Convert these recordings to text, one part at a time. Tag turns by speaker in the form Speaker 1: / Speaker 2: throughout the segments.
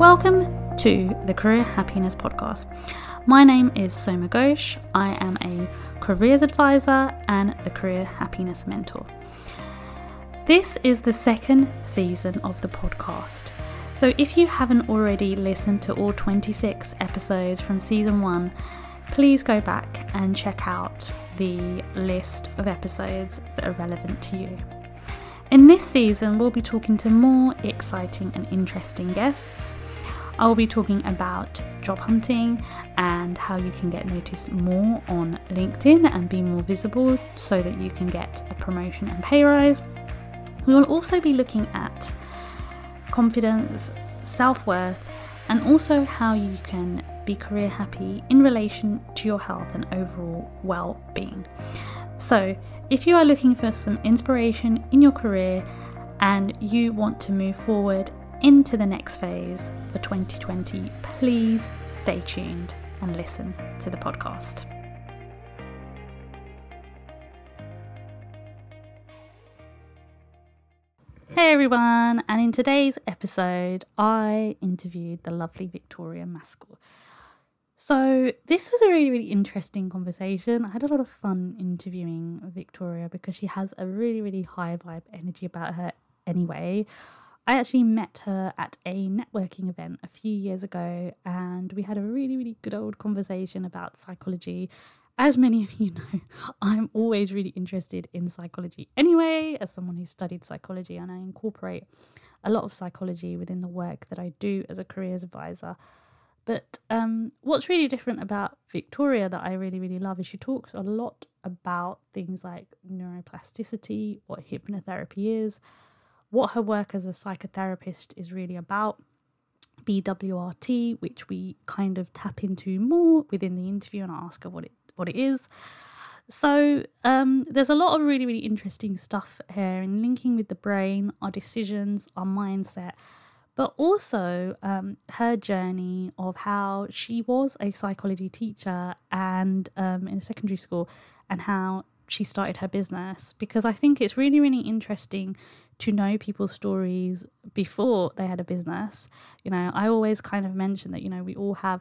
Speaker 1: Welcome to the Career Happiness Podcast. My name is Soma Ghosh. I am a careers advisor and a career happiness mentor. This is the second season of the podcast. So if you haven't already listened to all 26 episodes from season one, please go back and check out the list of episodes that are relevant to you. In this season, we'll be talking to more exciting and interesting guests. I will be talking about job hunting and how you can get noticed more on LinkedIn and be more visible so that you can get a promotion and pay rise. We will also be looking at confidence, self worth, and also how you can be career happy in relation to your health and overall well being. So, if you are looking for some inspiration in your career and you want to move forward into the next phase for 2020, please stay tuned and listen to the podcast. Hey everyone, and in today's episode, I interviewed the lovely Victoria Maskell. So, this was a really, really interesting conversation. I had a lot of fun interviewing Victoria because she has a really, really high vibe energy about her anyway. I actually met her at a networking event a few years ago, and we had a really, really good old conversation about psychology. As many of you know, I'm always really interested in psychology anyway, as someone who studied psychology, and I incorporate a lot of psychology within the work that I do as a careers advisor. But um, what's really different about Victoria that I really, really love is she talks a lot about things like neuroplasticity, what hypnotherapy is, what her work as a psychotherapist is really about, BWRT, which we kind of tap into more within the interview and I ask her what it what it is. So um, there's a lot of really really interesting stuff here in linking with the brain, our decisions, our mindset, but also um, her journey of how she was a psychology teacher and um, in a secondary school, and how she started her business. Because I think it's really really interesting to know people's stories before they had a business. You know, I always kind of mention that, you know, we all have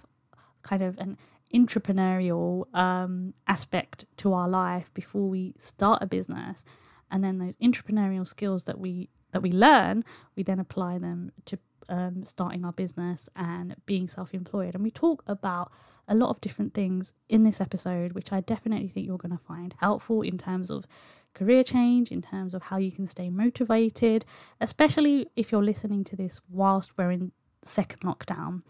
Speaker 1: kind of an entrepreneurial um, aspect to our life before we start a business. And then those entrepreneurial skills that we that we learn, we then apply them to um, starting our business and being self-employed. And we talk about a lot of different things in this episode, which I definitely think you're going to find helpful in terms of career change, in terms of how you can stay motivated, especially if you're listening to this whilst we're in second lockdown.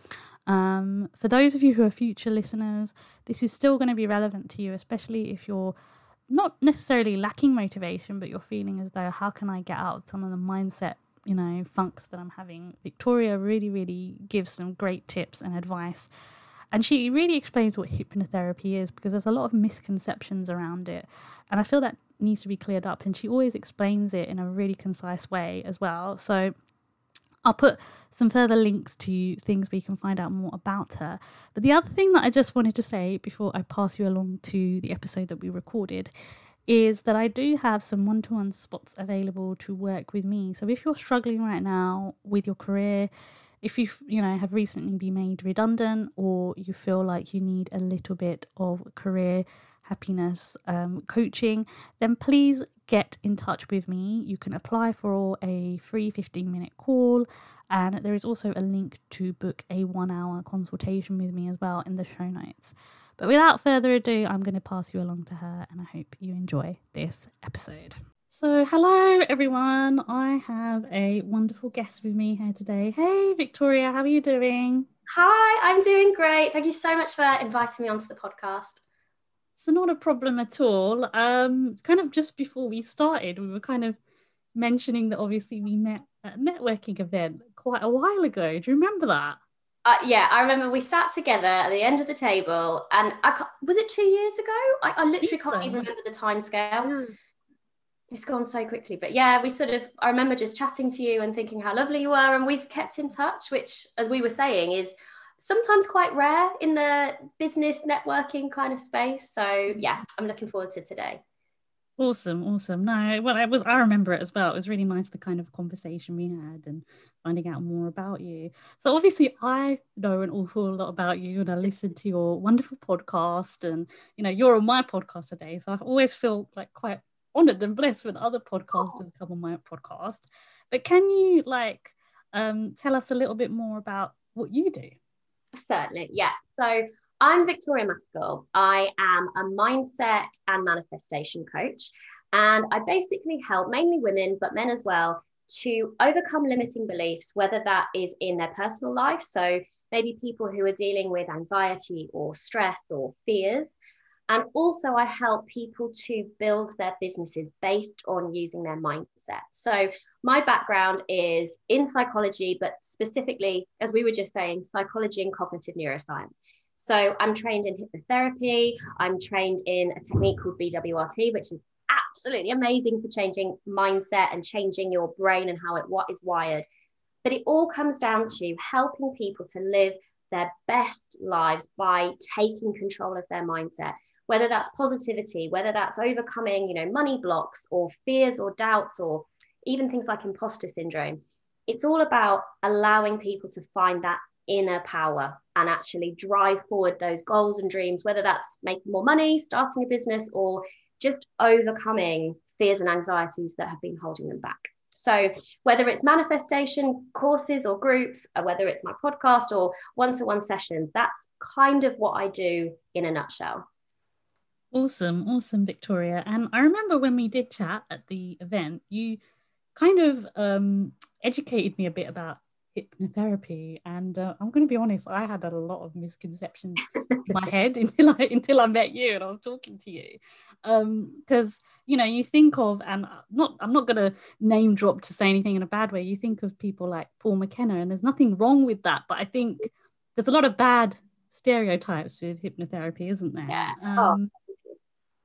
Speaker 1: Um, for those of you who are future listeners, this is still going to be relevant to you, especially if you're not necessarily lacking motivation, but you're feeling as though, how can I get out some of the mindset, you know, funks that I'm having? Victoria really, really gives some great tips and advice. And she really explains what hypnotherapy is because there's a lot of misconceptions around it. And I feel that needs to be cleared up. And she always explains it in a really concise way as well. So I'll put some further links to things where you can find out more about her. But the other thing that I just wanted to say before I pass you along to the episode that we recorded is that I do have some one to one spots available to work with me. So if you're struggling right now with your career, if you you know have recently been made redundant or you feel like you need a little bit of career happiness um, coaching, then please get in touch with me. You can apply for a free 15 minute call, and there is also a link to book a one hour consultation with me as well in the show notes. But without further ado, I'm going to pass you along to her, and I hope you enjoy this episode. So, hello everyone. I have a wonderful guest with me here today. Hey, Victoria, how are you doing?
Speaker 2: Hi, I'm doing great. Thank you so much for inviting me onto the podcast.
Speaker 1: So not a problem at all. Um, kind of just before we started, we were kind of mentioning that obviously we met at a networking event quite a while ago. Do you remember that?
Speaker 2: Uh, yeah, I remember we sat together at the end of the table, and I was it two years ago? I, I literally can't so. even remember the time scale. It's gone so quickly, but yeah, we sort of. I remember just chatting to you and thinking how lovely you were, and we've kept in touch, which, as we were saying, is sometimes quite rare in the business networking kind of space. So yeah, I'm looking forward to today.
Speaker 1: Awesome, awesome. No, well, it was. I remember it as well. It was really nice the kind of conversation we had and finding out more about you. So obviously, I know an awful lot about you, and I listened to your wonderful podcast, and you know, you're on my podcast today. So I always feel like quite honored and blessed when other podcasters come on my podcast. But can you like um, tell us a little bit more about what you do?
Speaker 2: Certainly, yeah. So I'm Victoria Maskell. I am a mindset and manifestation coach. And I basically help mainly women, but men as well, to overcome limiting beliefs, whether that is in their personal life. So maybe people who are dealing with anxiety or stress or fears. And also, I help people to build their businesses based on using their mindset. So, my background is in psychology, but specifically, as we were just saying, psychology and cognitive neuroscience. So I'm trained in hypnotherapy. I'm trained in a technique called BWRT, which is absolutely amazing for changing mindset and changing your brain and how it what is wired. But it all comes down to helping people to live their best lives by taking control of their mindset whether that's positivity whether that's overcoming you know money blocks or fears or doubts or even things like imposter syndrome it's all about allowing people to find that inner power and actually drive forward those goals and dreams, whether that's making more money, starting a business, or just overcoming fears and anxieties that have been holding them back. So, whether it's manifestation courses or groups, or whether it's my podcast or one to one sessions, that's kind of what I do in a nutshell.
Speaker 1: Awesome, awesome, Victoria. And I remember when we did chat at the event, you kind of um, educated me a bit about hypnotherapy and uh, i'm going to be honest i had a lot of misconceptions in my head until i until i met you and i was talking to you because um, you know you think of and not i'm not going to name drop to say anything in a bad way you think of people like paul mckenna and there's nothing wrong with that but i think there's a lot of bad stereotypes with hypnotherapy isn't there
Speaker 2: yeah
Speaker 1: um, oh.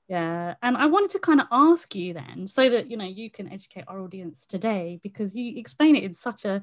Speaker 1: Yeah and i wanted to kind of ask you then so that you know you can educate our audience today because you explain it in such a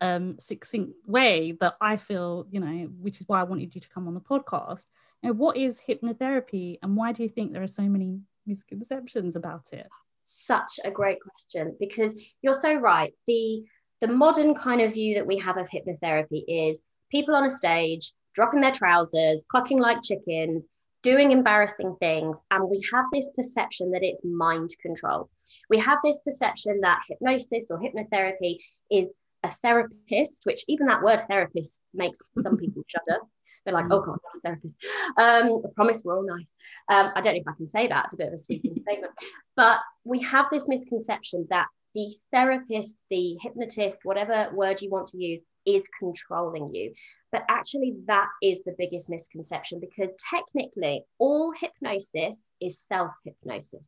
Speaker 1: um, succinct way that I feel, you know, which is why I wanted you to come on the podcast. You know, what is hypnotherapy and why do you think there are so many misconceptions about it?
Speaker 2: Such a great question because you're so right. The the modern kind of view that we have of hypnotherapy is people on a stage dropping their trousers, clucking like chickens, doing embarrassing things, and we have this perception that it's mind control. We have this perception that hypnosis or hypnotherapy is a therapist, which even that word therapist makes some people shudder. They're like, oh God, not a therapist. Um, I promise we're all nice. Um, I don't know if I can say that. It's a bit of a sweeping statement. But we have this misconception that the therapist, the hypnotist, whatever word you want to use, is controlling you. But actually, that is the biggest misconception because technically, all hypnosis is self hypnosis.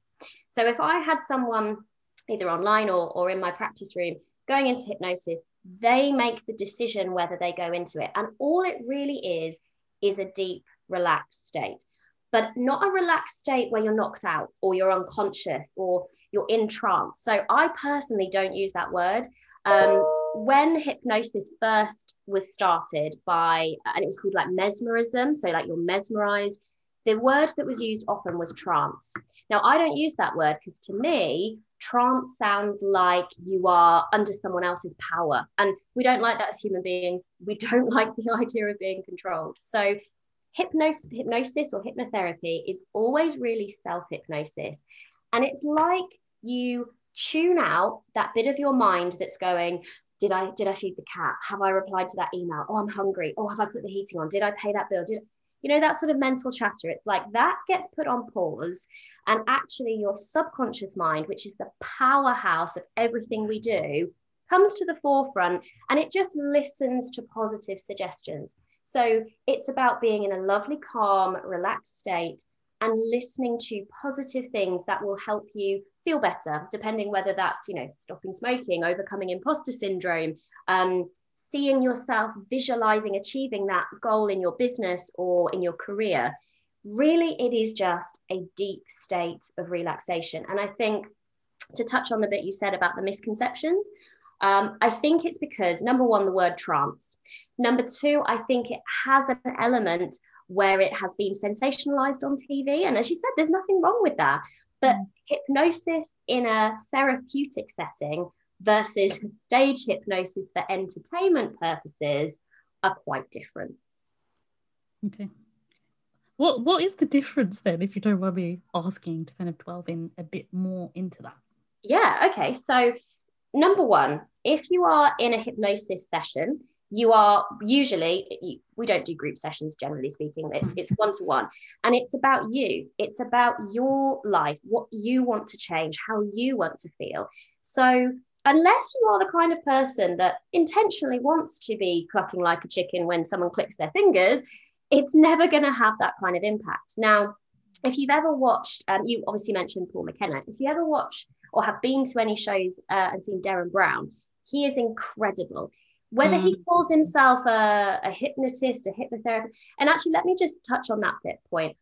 Speaker 2: So if I had someone either online or, or in my practice room going into hypnosis, they make the decision whether they go into it. And all it really is, is a deep, relaxed state, but not a relaxed state where you're knocked out or you're unconscious or you're in trance. So I personally don't use that word. Um, when hypnosis first was started by, and it was called like mesmerism, so like you're mesmerized, the word that was used often was trance. Now, I don't use that word because to me, trance sounds like you are under someone else's power. And we don't like that as human beings. We don't like the idea of being controlled. So, hypnosis, or hypnotherapy is always really self hypnosis. And it's like you tune out that bit of your mind that's going, did I did I feed the cat? Have I replied to that email? Oh, I'm hungry. Oh, have I put the heating on? Did I pay that bill? Did you know that sort of mental chatter it's like that gets put on pause and actually your subconscious mind which is the powerhouse of everything we do comes to the forefront and it just listens to positive suggestions so it's about being in a lovely calm relaxed state and listening to positive things that will help you feel better depending whether that's you know stopping smoking overcoming imposter syndrome um, seeing yourself visualizing achieving that goal in your business or in your career, really it is just a deep state of relaxation. And I think to touch on the bit you said about the misconceptions, um, I think it's because number one, the word trance. Number two, I think it has an element where it has been sensationalized on TV. And as you said, there's nothing wrong with that. But mm. hypnosis in a therapeutic setting versus stage hypnosis for entertainment purposes are quite different.
Speaker 1: Okay. What what is the difference then, if you don't mind me asking to kind of delve in a bit more into that?
Speaker 2: Yeah, okay. So number one, if you are in a hypnosis session, you are usually we don't do group sessions generally speaking. It's it's one to one and it's about you. It's about your life what you want to change how you want to feel. So unless you are the kind of person that intentionally wants to be clucking like a chicken when someone clicks their fingers it's never going to have that kind of impact. Now if you've ever watched um, you obviously mentioned paul mckenna if you ever watch or have been to any shows uh, and seen Derren brown he is incredible whether mm. he calls himself a, a hypnotist, a hypnotherapist. And actually, let me just touch on that bit point.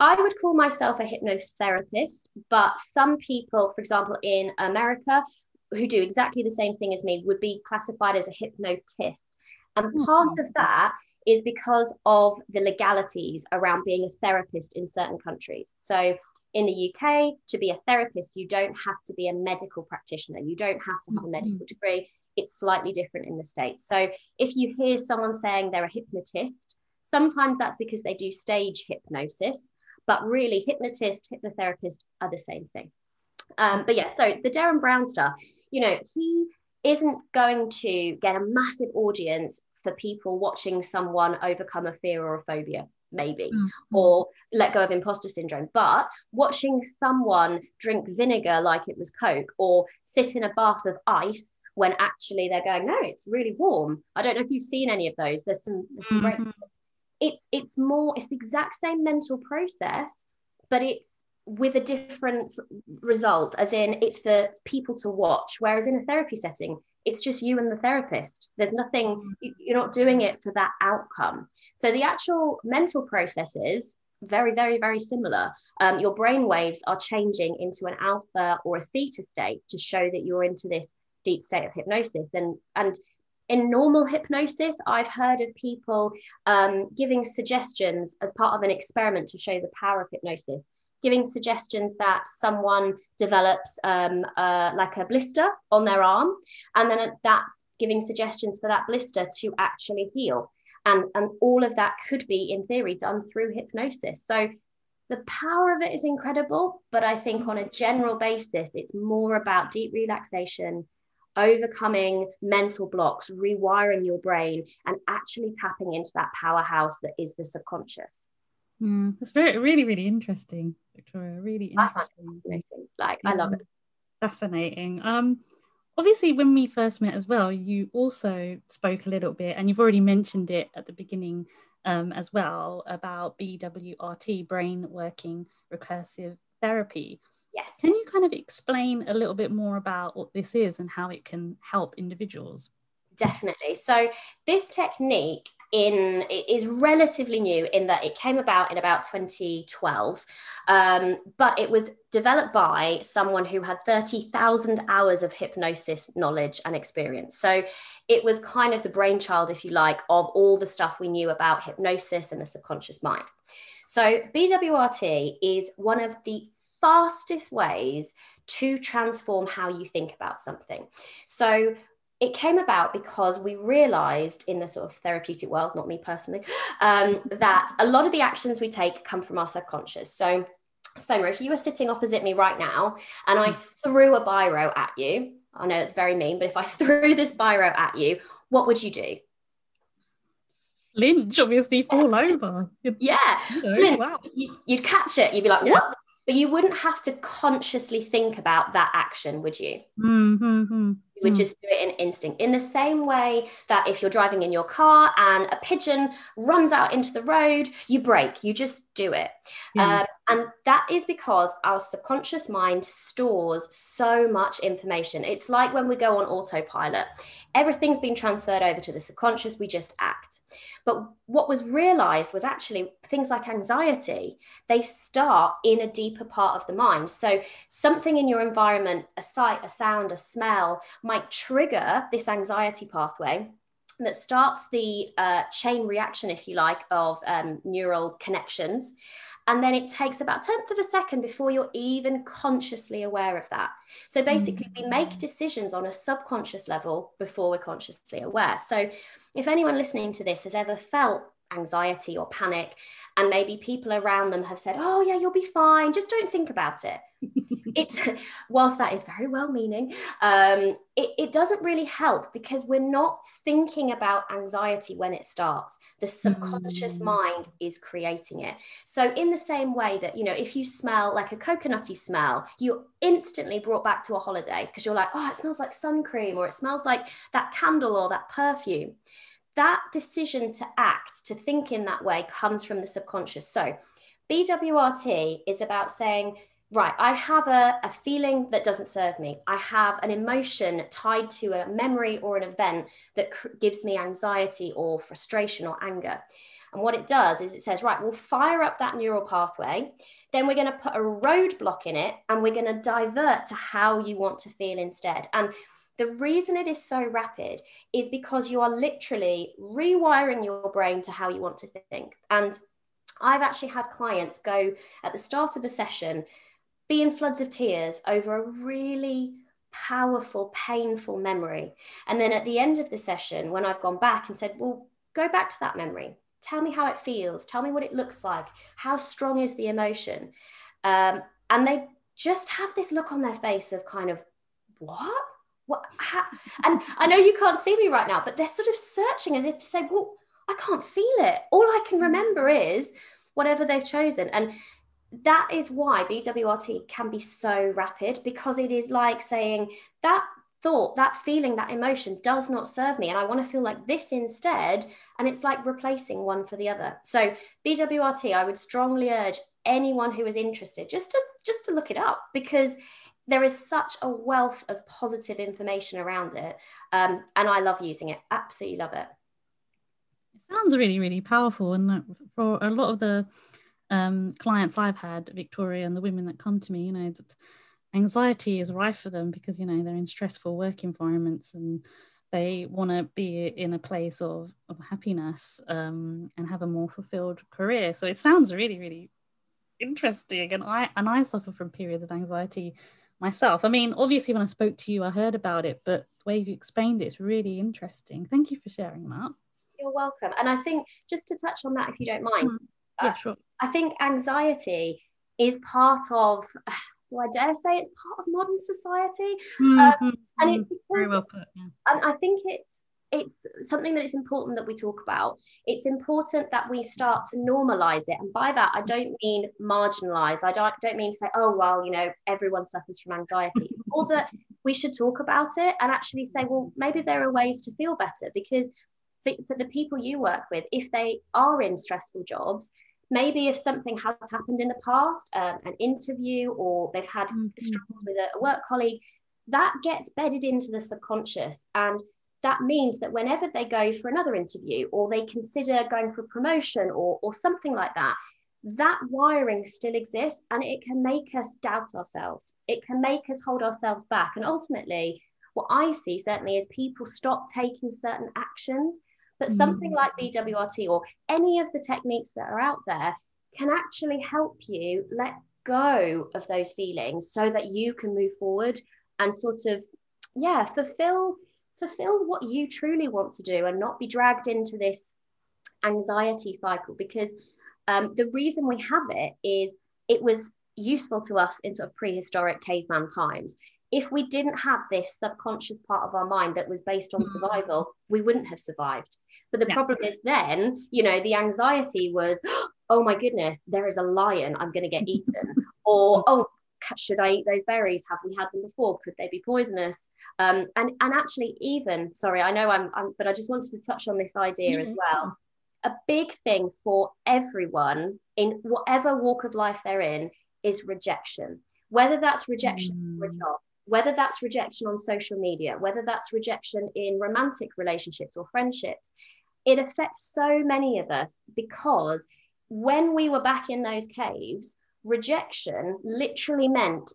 Speaker 2: I would call myself a hypnotherapist, but some people, for example, in America, who do exactly the same thing as me, would be classified as a hypnotist. And hmm. part of that is because of the legalities around being a therapist in certain countries. So in the UK, to be a therapist, you don't have to be a medical practitioner. You don't have to have a medical degree it's slightly different in the States. So if you hear someone saying they're a hypnotist, sometimes that's because they do stage hypnosis, but really, hypnotist, hypnotherapist are the same thing. Um, but yeah, so the Derren Brown stuff, you know, he isn't going to get a massive audience for people watching someone overcome a fear or a phobia maybe mm-hmm. or let go of imposter syndrome but watching someone drink vinegar like it was coke or sit in a bath of ice when actually they're going, no, it's really warm. I don't know if you've seen any of those. There's some, there's some mm-hmm. great. It's it's more. It's the exact same mental process, but it's with a different result. As in, it's for people to watch. Whereas in a therapy setting, it's just you and the therapist. There's nothing. You're not doing it for that outcome. So the actual mental processes very, very, very similar. Um, your brain waves are changing into an alpha or a theta state to show that you're into this deep state of hypnosis. And and in normal hypnosis i've heard of people um, giving suggestions as part of an experiment to show the power of hypnosis giving suggestions that someone develops um, uh, like a blister on their arm and then that giving suggestions for that blister to actually heal. And and all of that could be in theory done through hypnosis. So the power of it is incredible but i think on a general basis it's more about deep relaxation overcoming mental blocks, rewiring your brain, and actually tapping into that powerhouse that is the subconscious.
Speaker 1: Mm, that's very, really, really interesting, Victoria. Really interesting.
Speaker 2: Like, I love it.
Speaker 1: Fascinating. Um, obviously, when we first met as well, you also spoke a little bit, and you've already mentioned it at the beginning um, as well about BWRT, brain working recursive therapy.
Speaker 2: Yes.
Speaker 1: Can you kind of explain a little bit more about what this is and how it can help individuals?
Speaker 2: Definitely. So this technique in is relatively new in that it came about in about 2012 um, but it was developed by someone who had 30,000 hours of hypnosis knowledge and experience so it was kind of the brainchild if you like of all the stuff we knew about hypnosis and the subconscious mind so BWRT is one of the fastest ways to transform how you think about something. So it came about because we realized in the sort of therapeutic world, not me personally, um, that a lot of the actions we take come from our subconscious. So, Soma, if you were sitting opposite me right now and I threw a biro at you, I know it's very mean, but if I threw this biro at you, what would you do?
Speaker 1: Lynch, obviously, fall over.
Speaker 2: You'd, yeah, you know, Flint, wow. you, would catch it. You'd be like, yeah. "What but you wouldn't have to consciously think about that action, would you?
Speaker 1: Mm-hmm.
Speaker 2: You would just do it in instinct. In the same way that if you're driving in your car and a pigeon runs out into the road, you brake, you just do it. Yeah. Um, and that is because our subconscious mind stores so much information. It's like when we go on autopilot, everything's been transferred over to the subconscious, we just act. But what was realized was actually things like anxiety, they start in a deeper part of the mind. So, something in your environment, a sight, a sound, a smell, might trigger this anxiety pathway that starts the uh, chain reaction, if you like, of um, neural connections. And then it takes about tenth of a second before you're even consciously aware of that so basically mm-hmm. we make decisions on a subconscious level before we're consciously aware so if anyone listening to this has ever felt anxiety or panic and maybe people around them have said oh yeah you'll be fine just don't think about it. It's whilst that is very well meaning um, it, it doesn't really help because we're not thinking about anxiety when it starts. The subconscious mm. mind is creating it. So in the same way that you know if you smell like a coconutty smell you're instantly brought back to a holiday because you're like oh it smells like sun cream or it smells like that candle or that perfume that decision to act, to think in that way, comes from the subconscious. So, BWRT is about saying, right, I have a, a feeling that doesn't serve me. I have an emotion tied to a memory or an event that cr- gives me anxiety or frustration or anger. And what it does is it says, right, we'll fire up that neural pathway. Then we're going to put a roadblock in it and we're going to divert to how you want to feel instead. And the reason it is so rapid is because you are literally rewiring your brain to how you want to think. And I've actually had clients go at the start of a session, be in floods of tears over a really powerful, painful memory. And then at the end of the session, when I've gone back and said, Well, go back to that memory. Tell me how it feels. Tell me what it looks like. How strong is the emotion? Um, and they just have this look on their face of kind of, What? What how? and i know you can't see me right now but they're sort of searching as if to say well i can't feel it. All i can mm-hmm. remember is whatever they've chosen. And that is why bwrt can be so rapid because it is like saying that thought that feeling that emotion does not serve me and i want to feel like this instead and it's like replacing one for the other. So bwrt i would strongly urge anyone who is interested just to just to look it up because there is such a wealth of positive information around it. Um, and I love using it. Absolutely love it.
Speaker 1: It sounds really, really powerful. And for a lot of the um, clients I've had, Victoria, and the women that come to me, you know, anxiety is rife for them because, you know, they're in stressful work environments and they want to be in a place of, of happiness um, and have a more fulfilled career. So it sounds really, really interesting. And I and I suffer from periods of anxiety myself. I mean, obviously, when I spoke to you, I heard about it, but the way you explained it is really interesting. Thank you for sharing that.
Speaker 2: You're welcome. And I think just to touch on that, if you don't mind, mm.
Speaker 1: yeah, uh, sure.
Speaker 2: I think anxiety is part of. Do I dare say it's part of modern society? Mm-hmm. Um, and it's because, Very well put, yeah. and I think it's it's something that it's important that we talk about. It's important that we start to normalize it. And by that, I don't mean marginalize. I don't, don't mean to say, oh, well, you know, everyone suffers from anxiety, or that we should talk about it and actually say, well, maybe there are ways to feel better. Because for, for the people you work with, if they are in stressful jobs, maybe if something has happened in the past, um, an interview, or they've had mm-hmm. struggles with a, a work colleague, that gets bedded into the subconscious. And that means that whenever they go for another interview or they consider going for a promotion or, or something like that, that wiring still exists and it can make us doubt ourselves. It can make us hold ourselves back. And ultimately, what I see certainly is people stop taking certain actions. But something like mm. BWRT or any of the techniques that are out there can actually help you let go of those feelings so that you can move forward and sort of, yeah, fulfill fulfill what you truly want to do and not be dragged into this anxiety cycle because um, the reason we have it is it was useful to us in sort of prehistoric caveman times if we didn't have this subconscious part of our mind that was based on mm. survival we wouldn't have survived but the no. problem is then you know the anxiety was oh my goodness there is a lion i'm going to get eaten or oh should i eat those berries have we had them before could they be poisonous um, and and actually even sorry i know I'm, I'm, but i just wanted to touch on this idea mm-hmm. as well a big thing for everyone in whatever walk of life they're in is rejection whether that's rejection mm. for a job whether that's rejection on social media whether that's rejection in romantic relationships or friendships it affects so many of us because when we were back in those caves rejection literally meant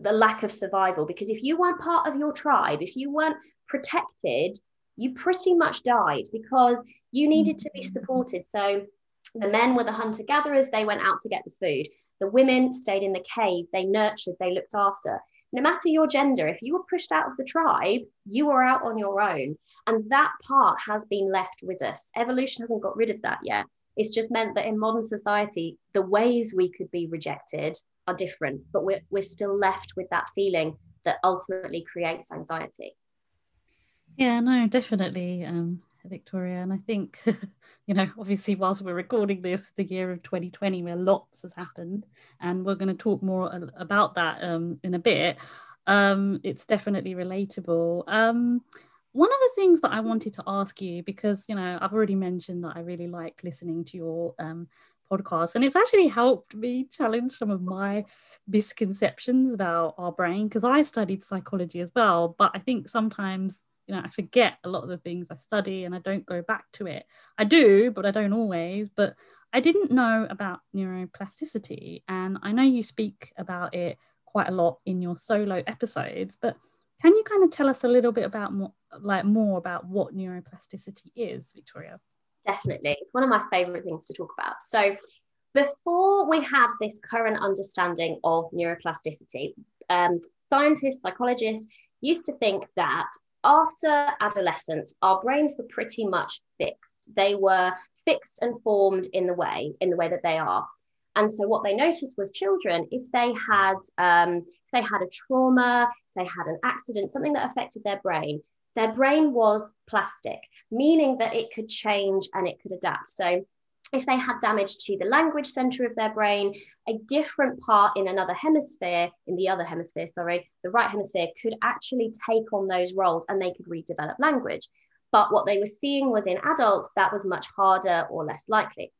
Speaker 2: the lack of survival because if you weren't part of your tribe if you weren't protected you pretty much died because you needed to be mm-hmm. supported so The men were the hunter gatherers, they went out to get the food. The women stayed in the cave, they nurtured, they looked after. No matter your gender, if you were pushed out of the tribe, you were out on your own. And that part has been left with us. Evolution hasn't got rid of that yet. It's just meant that in modern society, the ways we could be rejected are different, but we're, we're still left with that feeling that ultimately creates anxiety.
Speaker 1: Yeah, no, definitely, um, Victoria. And I think, you know, obviously, whilst we're recording this, the year of 2020, where lots has happened, and we're going to talk more about that um, in a bit. Um, it's definitely relatable. Um, one of the things that I wanted to ask you, because you know, I've already mentioned that I really like listening to your um, podcast, and it's actually helped me challenge some of my misconceptions about our brain. Because I studied psychology as well, but I think sometimes you know I forget a lot of the things I study, and I don't go back to it. I do, but I don't always. But I didn't know about neuroplasticity, and I know you speak about it quite a lot in your solo episodes, but can you kind of tell us a little bit about more, like more about what neuroplasticity is, Victoria?
Speaker 2: Definitely. It's one of my favorite things to talk about. So, before we had this current understanding of neuroplasticity, um, scientists, psychologists used to think that after adolescence, our brains were pretty much fixed. They were fixed and formed in the way, in the way that they are. And so what they noticed was children, if they had um, if they had a trauma, if they had an accident, something that affected their brain, their brain was plastic, meaning that it could change and it could adapt. So if they had damage to the language center of their brain, a different part in another hemisphere, in the other hemisphere, sorry, the right hemisphere could actually take on those roles and they could redevelop language. But what they were seeing was in adults, that was much harder or less likely.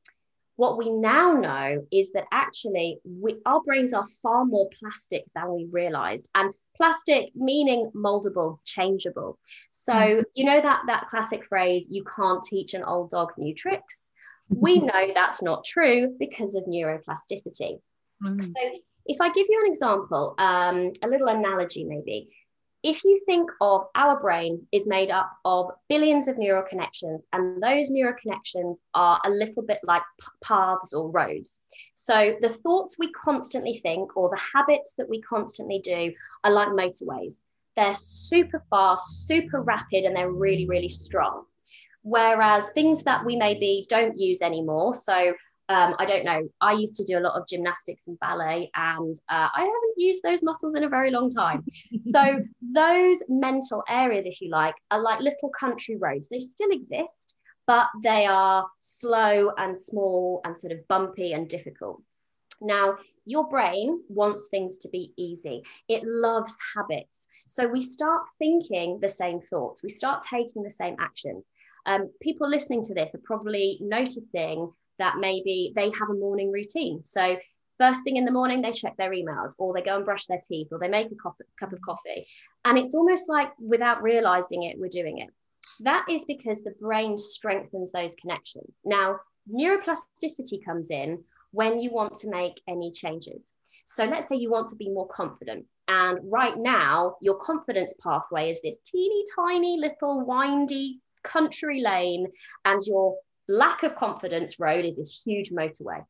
Speaker 2: What we now know is that actually we, our brains are far more plastic than we realized. And plastic meaning moldable, changeable. So, mm. you know that that classic phrase, you can't teach an old dog new tricks. We know that's not true because of neuroplasticity. Mm. So, if I give you an example, um, a little analogy maybe, if you think of our brain is made up of billions of neural connections, and those neural connections are a little bit like p- paths or roads. So the thoughts we constantly think or the habits that we constantly do are like motorways. They're super fast, super rapid, and they're really, really strong. Whereas things that we maybe don't use anymore, so um, I don't know. I used to do a lot of gymnastics and ballet, and uh, I haven't used those muscles in a very long time. so, those mental areas, if you like, are like little country roads. They still exist, but they are slow and small and sort of bumpy and difficult. Now, your brain wants things to be easy, it loves habits. So, we start thinking the same thoughts, we start taking the same actions. Um, people listening to this are probably noticing that maybe they have a morning routine. So first thing in the morning, they check their emails or they go and brush their teeth or they make a cup, cup of coffee. And it's almost like without realizing it, we're doing it. That is because the brain strengthens those connections. Now, neuroplasticity comes in when you want to make any changes. So let's say you want to be more confident. And right now, your confidence pathway is this teeny tiny little windy country lane, and your lack of confidence road is this huge motorway.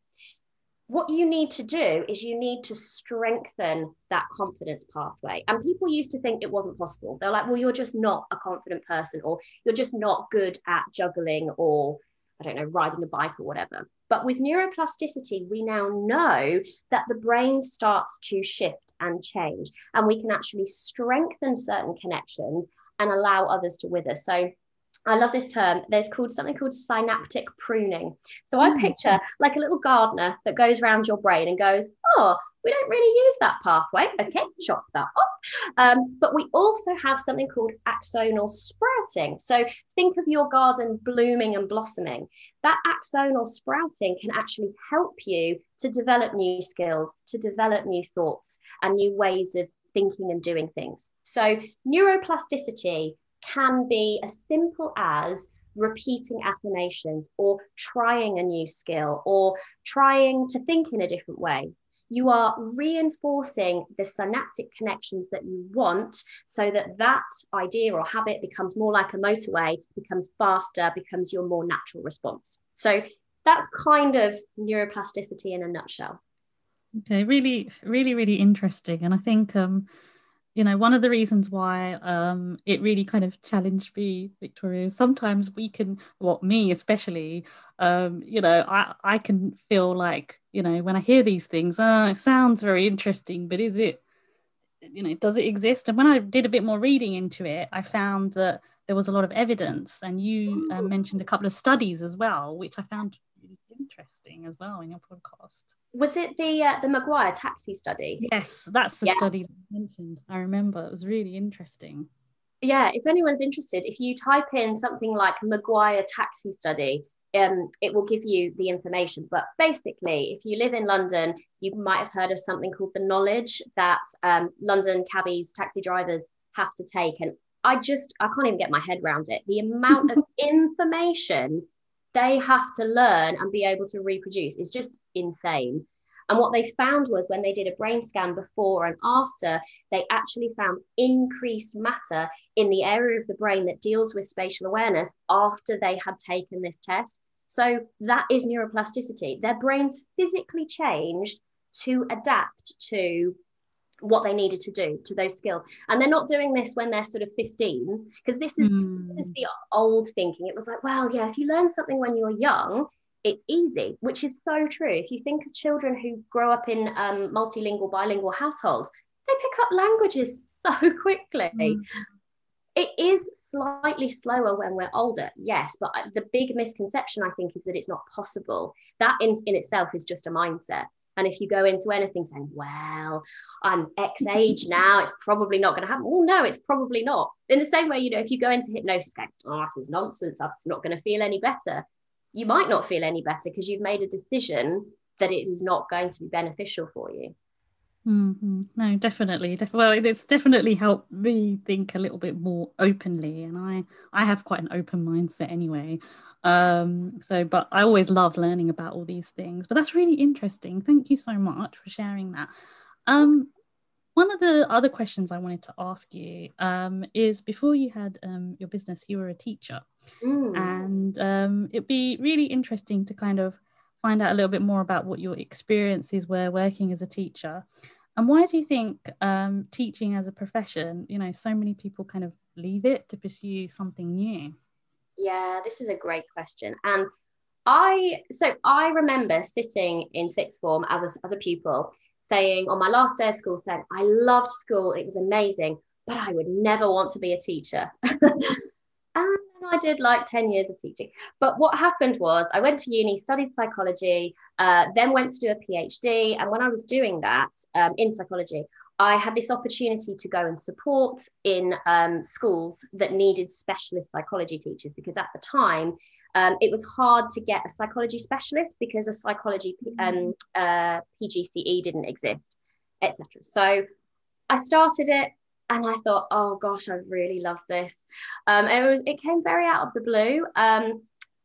Speaker 2: What you need to do is you need to strengthen that confidence pathway. And people used to think it wasn't possible. They're like, well, you're just not a confident person, or you're just not good at juggling, or I don't know, riding a bike or whatever. But with neuroplasticity, we now know that the brain starts to shift and change, and we can actually strengthen certain connections and allow others to wither. So I love this term. There's called something called synaptic pruning. So I mm. picture like a little gardener that goes around your brain and goes, oh, we don't really use that pathway. Okay, chop that off. Um, but we also have something called axonal sprouting. So think of your garden blooming and blossoming. That axonal sprouting can actually help you to develop new skills, to develop new thoughts and new ways of thinking and doing things. So neuroplasticity can be as simple as repeating affirmations or trying a new skill or trying to think in a different way. You are reinforcing the synaptic connections that you want so that that idea or habit becomes more like a motorway, becomes faster, becomes your more natural response. So that's kind of neuroplasticity in a nutshell.
Speaker 1: Okay, really, really, really interesting. And I think um, you know, one of the reasons why um it really kind of challenged me, Victoria, is sometimes we can, what well, me especially, um, you know, I, I can feel like, you know, when I hear these things, oh, it sounds very interesting, but is it, you know, does it exist? And when I did a bit more reading into it, I found that there was a lot of evidence, and you uh, mentioned a couple of studies as well, which I found interesting as well in your podcast.
Speaker 2: Was it the uh, the Maguire taxi study?
Speaker 1: Yes, that's the yeah. study that I mentioned. I remember it was really interesting.
Speaker 2: Yeah, if anyone's interested, if you type in something like Maguire taxi study, um, it will give you the information. But basically, if you live in London, you might have heard of something called the knowledge that um, London cabbies, taxi drivers have to take. And I just, I can't even get my head around it. The amount of information they have to learn and be able to reproduce is just insane. And what they found was when they did a brain scan before and after, they actually found increased matter in the area of the brain that deals with spatial awareness after they had taken this test. So that is neuroplasticity. Their brains physically changed to adapt to what they needed to do to those skills. And they're not doing this when they're sort of 15 because this is mm. this is the old thinking. It was like well yeah if you learn something when you're young it's easy which is so true. If you think of children who grow up in um, multilingual bilingual households they pick up languages so quickly. Mm. it is slightly slower when we're older yes but uh, the big misconception i think is that it's not possible. That in, in itself is just a mindset and if you go into anything saying, well, I'm X age now, it's probably not going to happen. Well, no, it's probably not. In the same way, you know, if you go into hypnosis going, oh, this is nonsense, I'm not going to feel any better. You might not feel any better because you've made a decision that it is not going to be beneficial for you.
Speaker 1: Mm-hmm. No, definitely. Def- well, it's definitely helped me think a little bit more openly, and I I have quite an open mindset anyway. Um, so, but I always love learning about all these things. But that's really interesting. Thank you so much for sharing that. Um, one of the other questions I wanted to ask you um, is before you had um, your business, you were a teacher. Mm. And um, it'd be really interesting to kind of find out a little bit more about what your experiences were working as a teacher. And why do you think um, teaching as a profession, you know, so many people kind of leave it to pursue something new?
Speaker 2: Yeah, this is a great question. And I, so I remember sitting in sixth form as a, as a pupil saying on my last day of school, saying, I loved school, it was amazing, but I would never want to be a teacher. and I did like 10 years of teaching. But what happened was I went to uni, studied psychology, uh, then went to do a PhD. And when I was doing that um, in psychology, I had this opportunity to go and support in um, schools that needed specialist psychology teachers because at the time um, it was hard to get a psychology specialist because a psychology um, uh, PGCE didn't exist, etc. So I started it and I thought, oh gosh, I really love this. Um, it was it came very out of the blue. Um,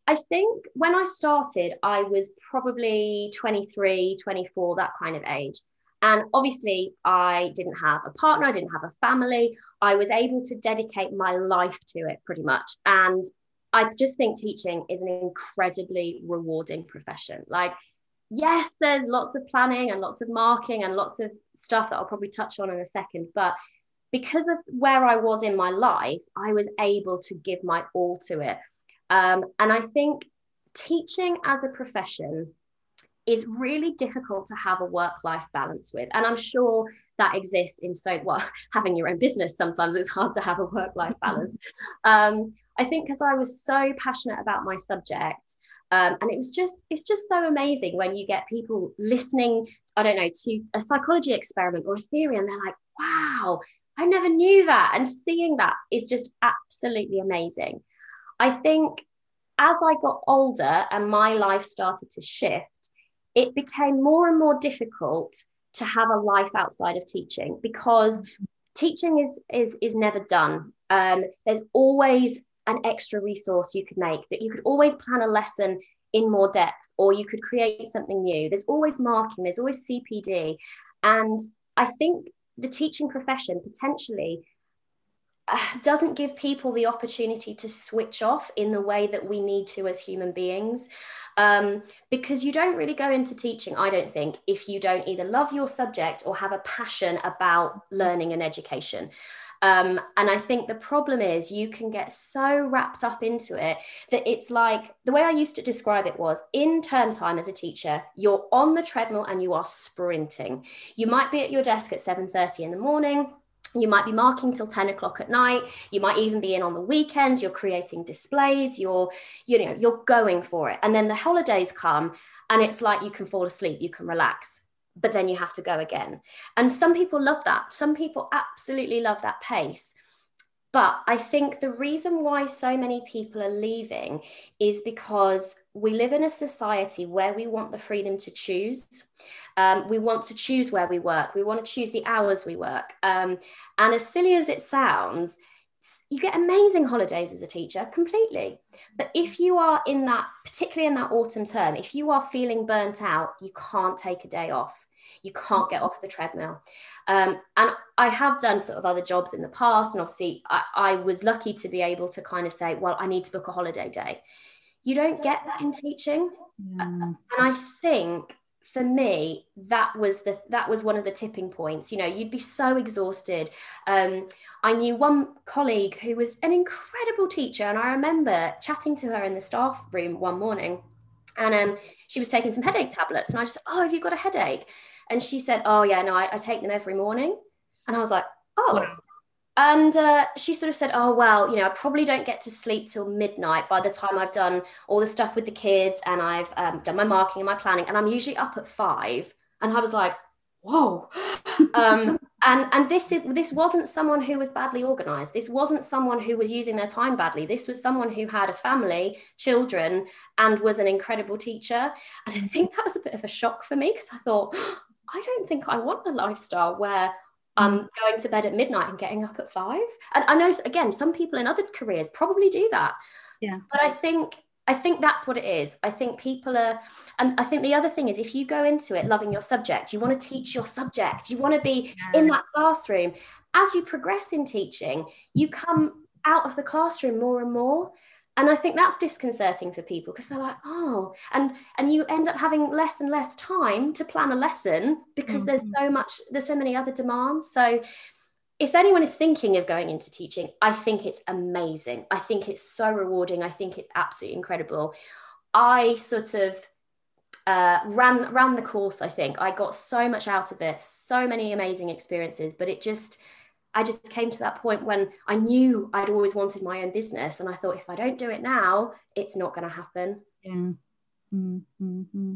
Speaker 2: I think when I started, I was probably 23, 24, that kind of age. And obviously, I didn't have a partner, I didn't have a family. I was able to dedicate my life to it pretty much. And I just think teaching is an incredibly rewarding profession. Like, yes, there's lots of planning and lots of marking and lots of stuff that I'll probably touch on in a second, but because of where I was in my life, I was able to give my all to it. Um, and I think teaching as a profession is really difficult to have a work life balance with. And I'm sure that exists in so well, having your own business, sometimes it's hard to have a work life balance. Um, I think because I was so passionate about my subject. Um, and it was just it's just so amazing when you get people listening i don't know to a psychology experiment or a theory and they're like wow I never knew that. And seeing that is just absolutely amazing. I think as I got older and my life started to shift, it became more and more difficult to have a life outside of teaching because teaching is is is never done. Um, there's always an extra resource you could make that you could always plan a lesson in more depth or you could create something new. There's always marking, there's always CPD. And I think the teaching profession potentially doesn't give people the opportunity to switch off in the way that we need to as human beings. Um, because you don't really go into teaching, I don't think, if you don't either love your subject or have a passion about learning and education. Um, and I think the problem is you can get so wrapped up into it that it's like the way I used to describe it was in term time as a teacher, you're on the treadmill and you are sprinting. You might be at your desk at 7:30 in the morning. You might be marking till 10 o'clock at night. You might even be in on the weekends. You're creating displays. You're, you know, you're going for it. And then the holidays come and it's like you can fall asleep, you can relax but then you have to go again. And some people love that. Some people absolutely love that pace. But I think the reason why so many people are leaving is because we live in a society where we want the freedom to choose. Um, we want to choose where we work. We want to choose the hours we work. Um, and as silly as it sounds, you get amazing holidays as a teacher completely but if you are in that particularly in that autumn term if you are feeling burnt out you can't take a day off you can't get off the treadmill. Um, and i have done sort of other jobs in the past and obviously I, I was lucky to be able to kind of say well i need to book a holiday day. You don't get that in teaching. And i think for me that was the that was one of the tipping points. You know you'd be so exhausted. Um, i knew one colleague who was an incredible teacher and i remember chatting to her in the staff room one morning. And um, she was taking some headache tablets and i just oh have you got a headache and she said oh yeah no i, I take them every morning and i was like oh wow. And uh, she sort of said, Oh, well, you know, I probably don't get to sleep till midnight by the time I've done all the stuff with the kids and I've um, done my marking and my planning. And I'm usually up at five. And I was like, Whoa. um, and and this is, this wasn't someone who was badly organized. This wasn't someone who was using their time badly. This was someone who had a family, children, and was an incredible teacher. And I think that was a bit of a shock for me because I thought, I don't think I want a lifestyle where hmm. I'm going to bed at midnight and getting up at five. And I know, again, some people in other careers probably do that.
Speaker 1: Yeah.
Speaker 2: But I think I think that's what it is. I think people are, and I think the other thing is if you go into it loving your subject, you want to teach your subject, you want to be yeah. in that classroom. As you progress in teaching, you come out of the classroom more and more and i think that's disconcerting for people because they're like oh and and you end up having less and less time to plan a lesson because mm-hmm. there's so much there's so many other demands. So if anyone is thinking of going into teaching i think it's amazing. I think it's so rewarding. I think it's absolutely incredible. I sort of uh, ran ran the course i think. I got so much out of it so many amazing experiences but it just I just came to that point when I knew I'd always wanted my own business. And I thought, if I don't do it now, it's not going to happen.
Speaker 1: Yeah. Mm-hmm.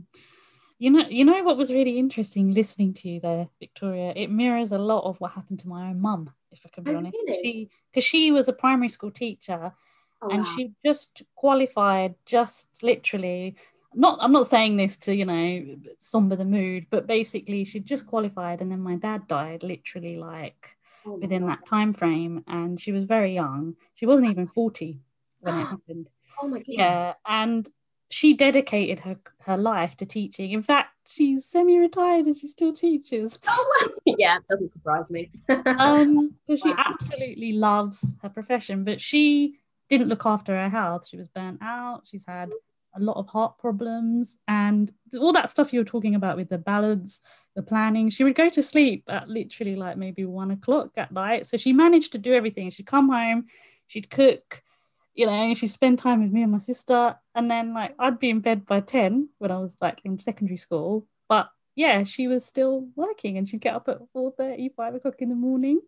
Speaker 1: You know, you know what was really interesting listening to you there, Victoria. It mirrors a lot of what happened to my own mum, if I can be oh, honest. Really? She, because she was a primary school teacher, oh, and wow. she just qualified, just literally. Not, I'm not saying this to you know somber the mood, but basically she just qualified, and then my dad died, literally like oh within that time frame and she was very young. She wasn't even 40 when it happened.
Speaker 2: Oh my god
Speaker 1: yeah and she dedicated her her life to teaching. In fact she's semi-retired and she still teaches.
Speaker 2: Oh yeah doesn't surprise me.
Speaker 1: Um because wow. she absolutely loves her profession but she didn't look after her health. She was burnt out. She's had a lot of heart problems. And all that stuff you were talking about with the balance, the planning. She would go to sleep at literally like maybe one o'clock at night. So she managed to do everything. She'd come home, she'd cook, you know, she'd spend time with me and my sister. And then like I'd be in bed by 10 when I was like in secondary school. But yeah, she was still working and she'd get up at 4 30, 5 o'clock in the morning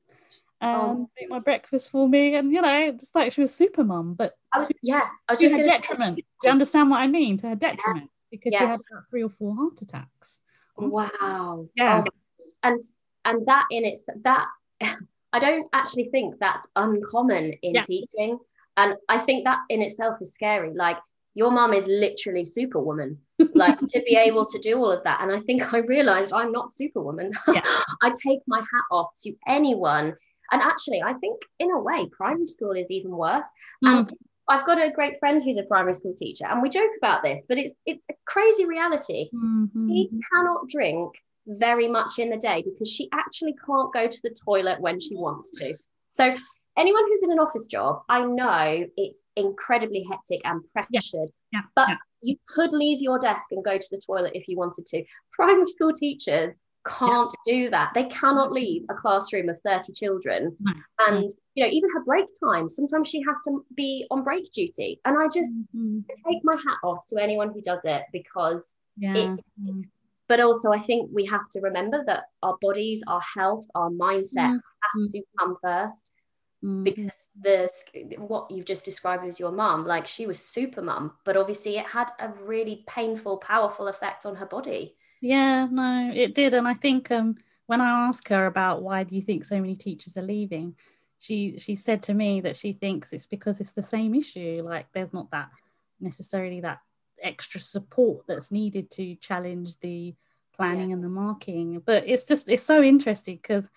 Speaker 1: and oh. make my breakfast for me. And you know, it's like she was super mum, but
Speaker 2: was, yeah, I was
Speaker 1: just her detriment. Do you understand what I mean? To her detriment, yeah. because yeah. she had about three or four heart attacks.
Speaker 2: Wow.
Speaker 1: Yeah.
Speaker 2: Oh, and and that in its that I don't actually think that's uncommon in yeah. teaching. And I think that in itself is scary. Like your mum is literally superwoman like to be able to do all of that and i think i realized i'm not superwoman yeah. i take my hat off to anyone and actually, I think in a way, primary school is even worse. Mm. And I've got a great friend who's a primary school teacher, and we joke about this, but it's it's a crazy reality. Mm-hmm. He cannot drink very much in the day because she actually can't go to the toilet when she wants to. So anyone who's in an office job, I know it's incredibly hectic and pressured. Yeah. yeah. But yeah. you could leave your desk and go to the toilet if you wanted to. Primary school teachers can't yeah. do that. They cannot leave a classroom of 30 children. No. And, you know, even her break time, sometimes she has to be on break duty. And I just mm-hmm. take my hat off to anyone who does it because yeah. It, mm. but also I think we have to remember that our bodies, our health, our mindset mm. have to come first. Mm. Because the what you've just described as your mum, like she was super mum, but obviously it had a really painful, powerful effect on her body.
Speaker 1: Yeah, no, it did. And I think um, when I asked her about why do you think so many teachers are leaving, she she said to me that she thinks it's because it's the same issue. Like there's not that necessarily that extra support that's needed to challenge the planning yeah. and the marking. But it's just it's so interesting because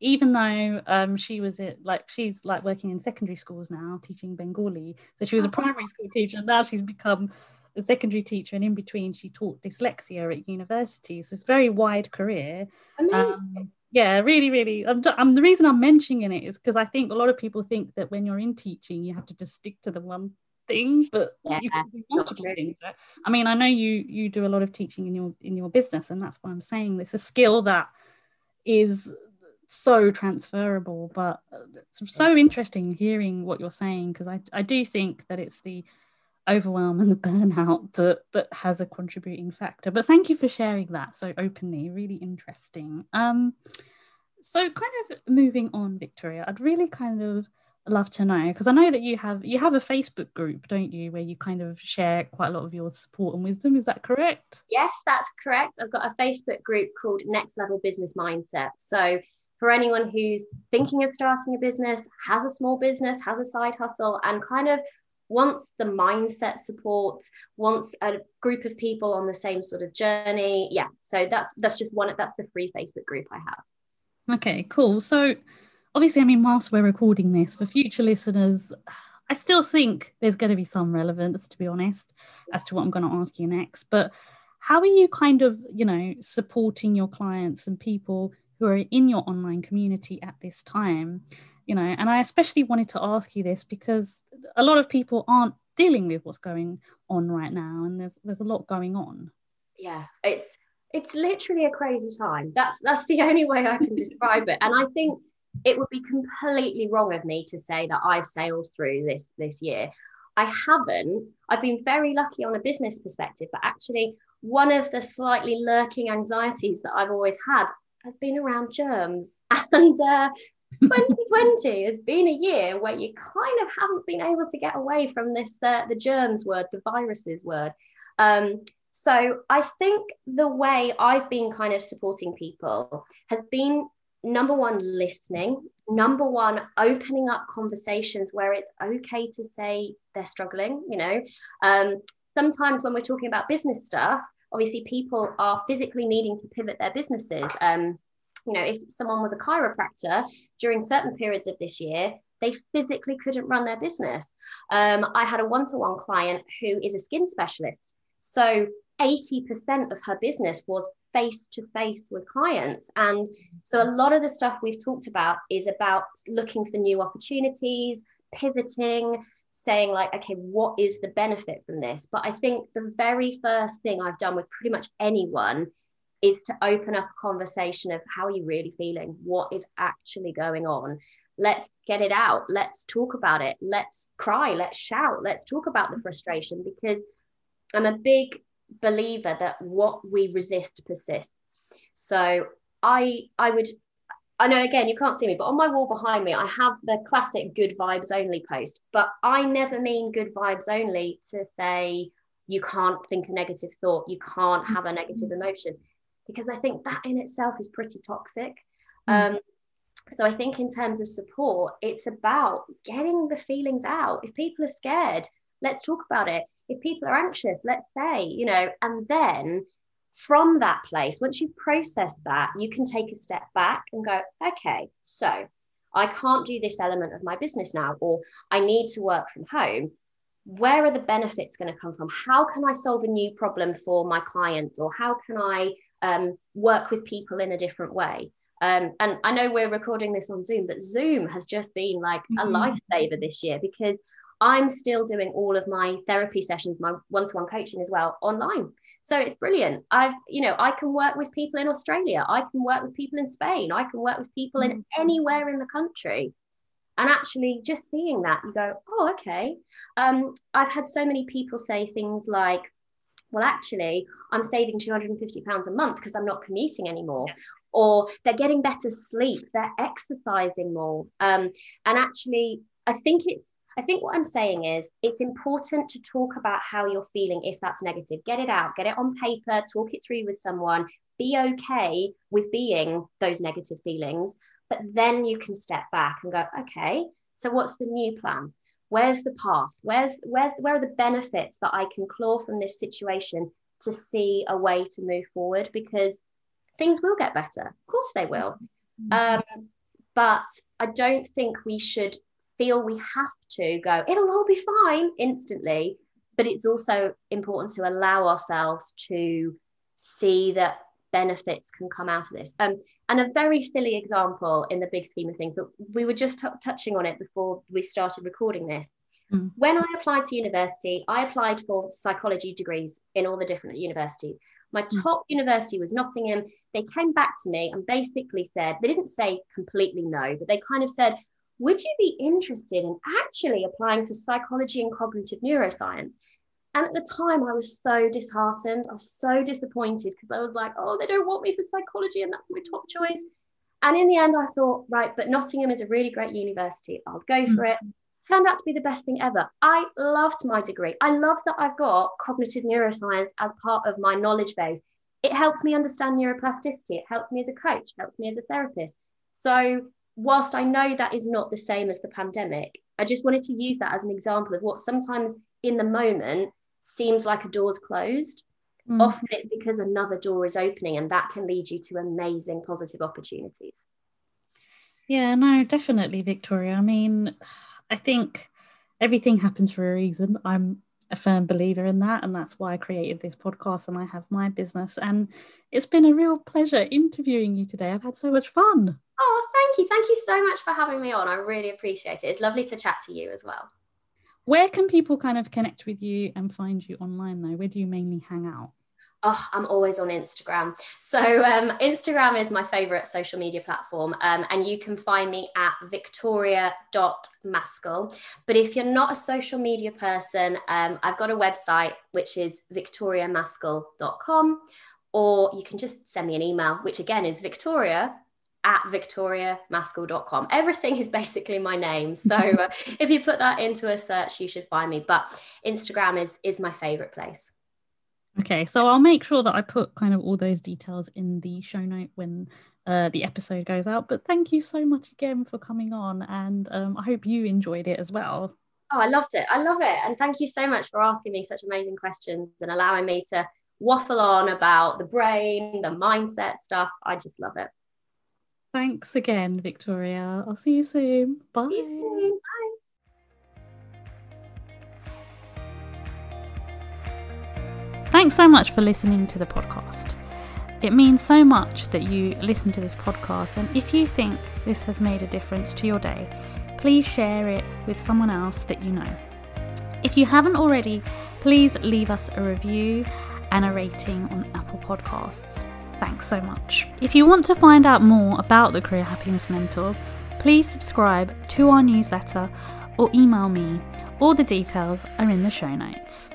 Speaker 1: even though um, she was it like she's like working in secondary schools now teaching bengali so she was a oh, primary school teacher and now she's become a secondary teacher, and in between, she taught dyslexia at university. So it's a very wide career. Um, yeah, really, really. I'm, I'm, the reason I'm mentioning it is because I think a lot of people think that when you're in teaching, you have to just stick to the one thing, but yeah, you can do multiple things. I mean, I know you you do a lot of teaching in your in your business, and that's why I'm saying it's a skill that is so transferable but it's so interesting hearing what you're saying because I, I do think that it's the overwhelm and the burnout that that has a contributing factor. But thank you for sharing that so openly really interesting. Um so kind of moving on victoria i'd really kind of love to know because i know that you have you have a facebook group don't you where you kind of share quite a lot of your support and wisdom is that correct?
Speaker 2: Yes that's correct. I've got a facebook group called next level business mindset. So for anyone who's thinking of starting a business has a small business has a side hustle and kind of wants the mindset support once a group of people on the same sort of journey yeah. So that's that's just one that's the free facebook group i have.
Speaker 1: Okay cool. So obviously i mean whilst we're recording this for future listeners i still think there's going to be some relevance to be honest as to what i'm going to ask you next. But how are you kind of you know supporting your clients and people who are in your online community at this time you know and i especially wanted to ask you this because a lot of people aren't dealing with what's going on right now and there's there's a lot going on.
Speaker 2: Yeah it's it's literally a crazy time. That's that's the only way i can describe it. And i think it would be completely wrong of me to say that i've sailed through this this year. I haven't. I've been very lucky on a business perspective but actually one of the slightly lurking anxieties that i've always had has been around germs. And uh, 2020 has been a year where you kind of haven't been able to get away from this uh, the germs word the viruses word. Um, so i think the way i've been kind of supporting people has been number one listening number one opening up conversations where it's okay to say they're struggling you know. Um, sometimes when we're talking about business stuff obviously people are physically needing to pivot their businesses um, you know, if someone was a chiropractor during certain periods of this year, they physically couldn't run their business. Um, I had a one to one client who is a skin specialist. So 80% of her business was face to face with clients. And so a lot of the stuff we've talked about is about looking for new opportunities, pivoting, saying, like, okay, what is the benefit from this? But I think the very first thing I've done with pretty much anyone is to open up a conversation of how are you really feeling? What is actually going on? Let's get it out. Let's talk about it. Let's cry. Let's shout. Let's talk about the frustration because I'm a big believer that what we resist persists. So I I would I know again you can't see me, but on my wall behind me, I have the classic good vibes only post. But I never mean good vibes only to say you can't think a negative thought, you can't have a negative mm-hmm. emotion because I think that in itself is pretty toxic. Mm. Um, so I think in terms of support, it's about getting the feelings out. If people are scared, let's talk about it. If people are anxious, let's say, you know, and then from that place, once you've processed that, you can take a step back and go, okay, so I can't do this element of my business now, or I need to work from home. Where are the benefits going to come from? How can I solve a new problem for my clients, or how can I um, work with people in a different way. Um, and I know we're recording this on Zoom, but Zoom has just been like a mm-hmm. lifesaver this year because I'm still doing all of my therapy sessions, my one-to-one coaching as well online. So it's brilliant. I've, you know, I can work with people in Australia. I can work with people in Spain. I can work with people in mm-hmm. anywhere in the country. And actually, just seeing that, you go, oh, okay. Um, I've had so many people say things like, well, actually, I'm saving £250 a month because I'm not commuting anymore. Yeah. Or they're getting better sleep, they're exercising more. Um, and actually, I think it's I think what I'm saying is it's important to talk about how you're feeling if that's negative. Get it out, get it on paper, talk it through with someone, be okay with being those negative feelings. But then you can step back and go, okay, so what's the new plan? Where's the path? Where's where's where are the benefits that I can claw from this situation to see a way to move forward? Because things will get better. Of course they will. Mm-hmm. Um, but I don't think we should feel we have to go, it'll all be fine instantly. But it's also important to allow ourselves to see that benefits can come out of this. Um, and a very silly example in the big scheme of things, but we were just t- touching on it before we started recording this. Mm. When I applied to university, I applied for psychology degrees in all the different universities. My mm. top university was Nottingham. They came back to me and basically said, they didn't say completely no, but they kind of said, would you be interested in actually applying for psychology and cognitive neuroscience? And at the time, I was so disheartened. I was so disappointed because I was like, oh, they don't want me for psychology, and that's my top choice. And in the end, I thought, right, but Nottingham is a really great university. I'll go for it. Mm-hmm. Turned out to be the best thing ever. I loved my degree. I love that I've got cognitive neuroscience as part of my knowledge base. It helps me understand neuroplasticity. It helps me as a coach, helps me as a therapist. So, whilst I know that is not the same as the pandemic, I just wanted to use that as an example of what sometimes in the moment seems like a door's closed, mm. often it's because another door is opening and that can lead you to amazing positive opportunities.
Speaker 1: Yeah, no, definitely, Victoria. I mean, I think everything happens for a reason. I'm a firm believer in that, and that's why I created this podcast and I have my business. And it's been a real pleasure interviewing you today. I've had so much fun.
Speaker 2: Oh, thank you. Thank you so much for having me on. I really appreciate it. It's lovely to chat to you as well.
Speaker 1: Where can people kind of connect with you and find you online though? Where do you mainly hang out?
Speaker 2: Oh, I'm always on Instagram. So um, Instagram is my favorite social media platform, um, and you can find me at victoria.maskell. But if you're not a social media person, um, I've got a website which is victoriamaskell.com, or you can just send me an email, which again is victoria at victoriamaskell.com. Everything is basically my name. So uh, if you put that into a search, you should find me. But Instagram is is my favorite place.
Speaker 1: Okay, so I'll make sure that I put kind of all those details in the show note when uh, the episode goes out. But thank you so much again for coming on, and um, I hope you enjoyed it as well.
Speaker 2: Oh, I loved it. I love it. And thank you so much for asking me such amazing questions and allowing me to waffle on about the brain, the mindset stuff. I just love it.
Speaker 1: Thanks again, Victoria. I'll see you soon. Bye.
Speaker 2: You soon. Bye.
Speaker 1: Thanks so much for listening to the podcast. It means so much that you listen to this podcast, and if you think this has made a difference to your day, please share it with someone else that you know. If you haven't already, please leave us a review and a rating on Apple Podcasts. Thanks so much. If you want to find out more about the Career Happiness Mentor, please subscribe to our newsletter or email me. All the details are in the show notes.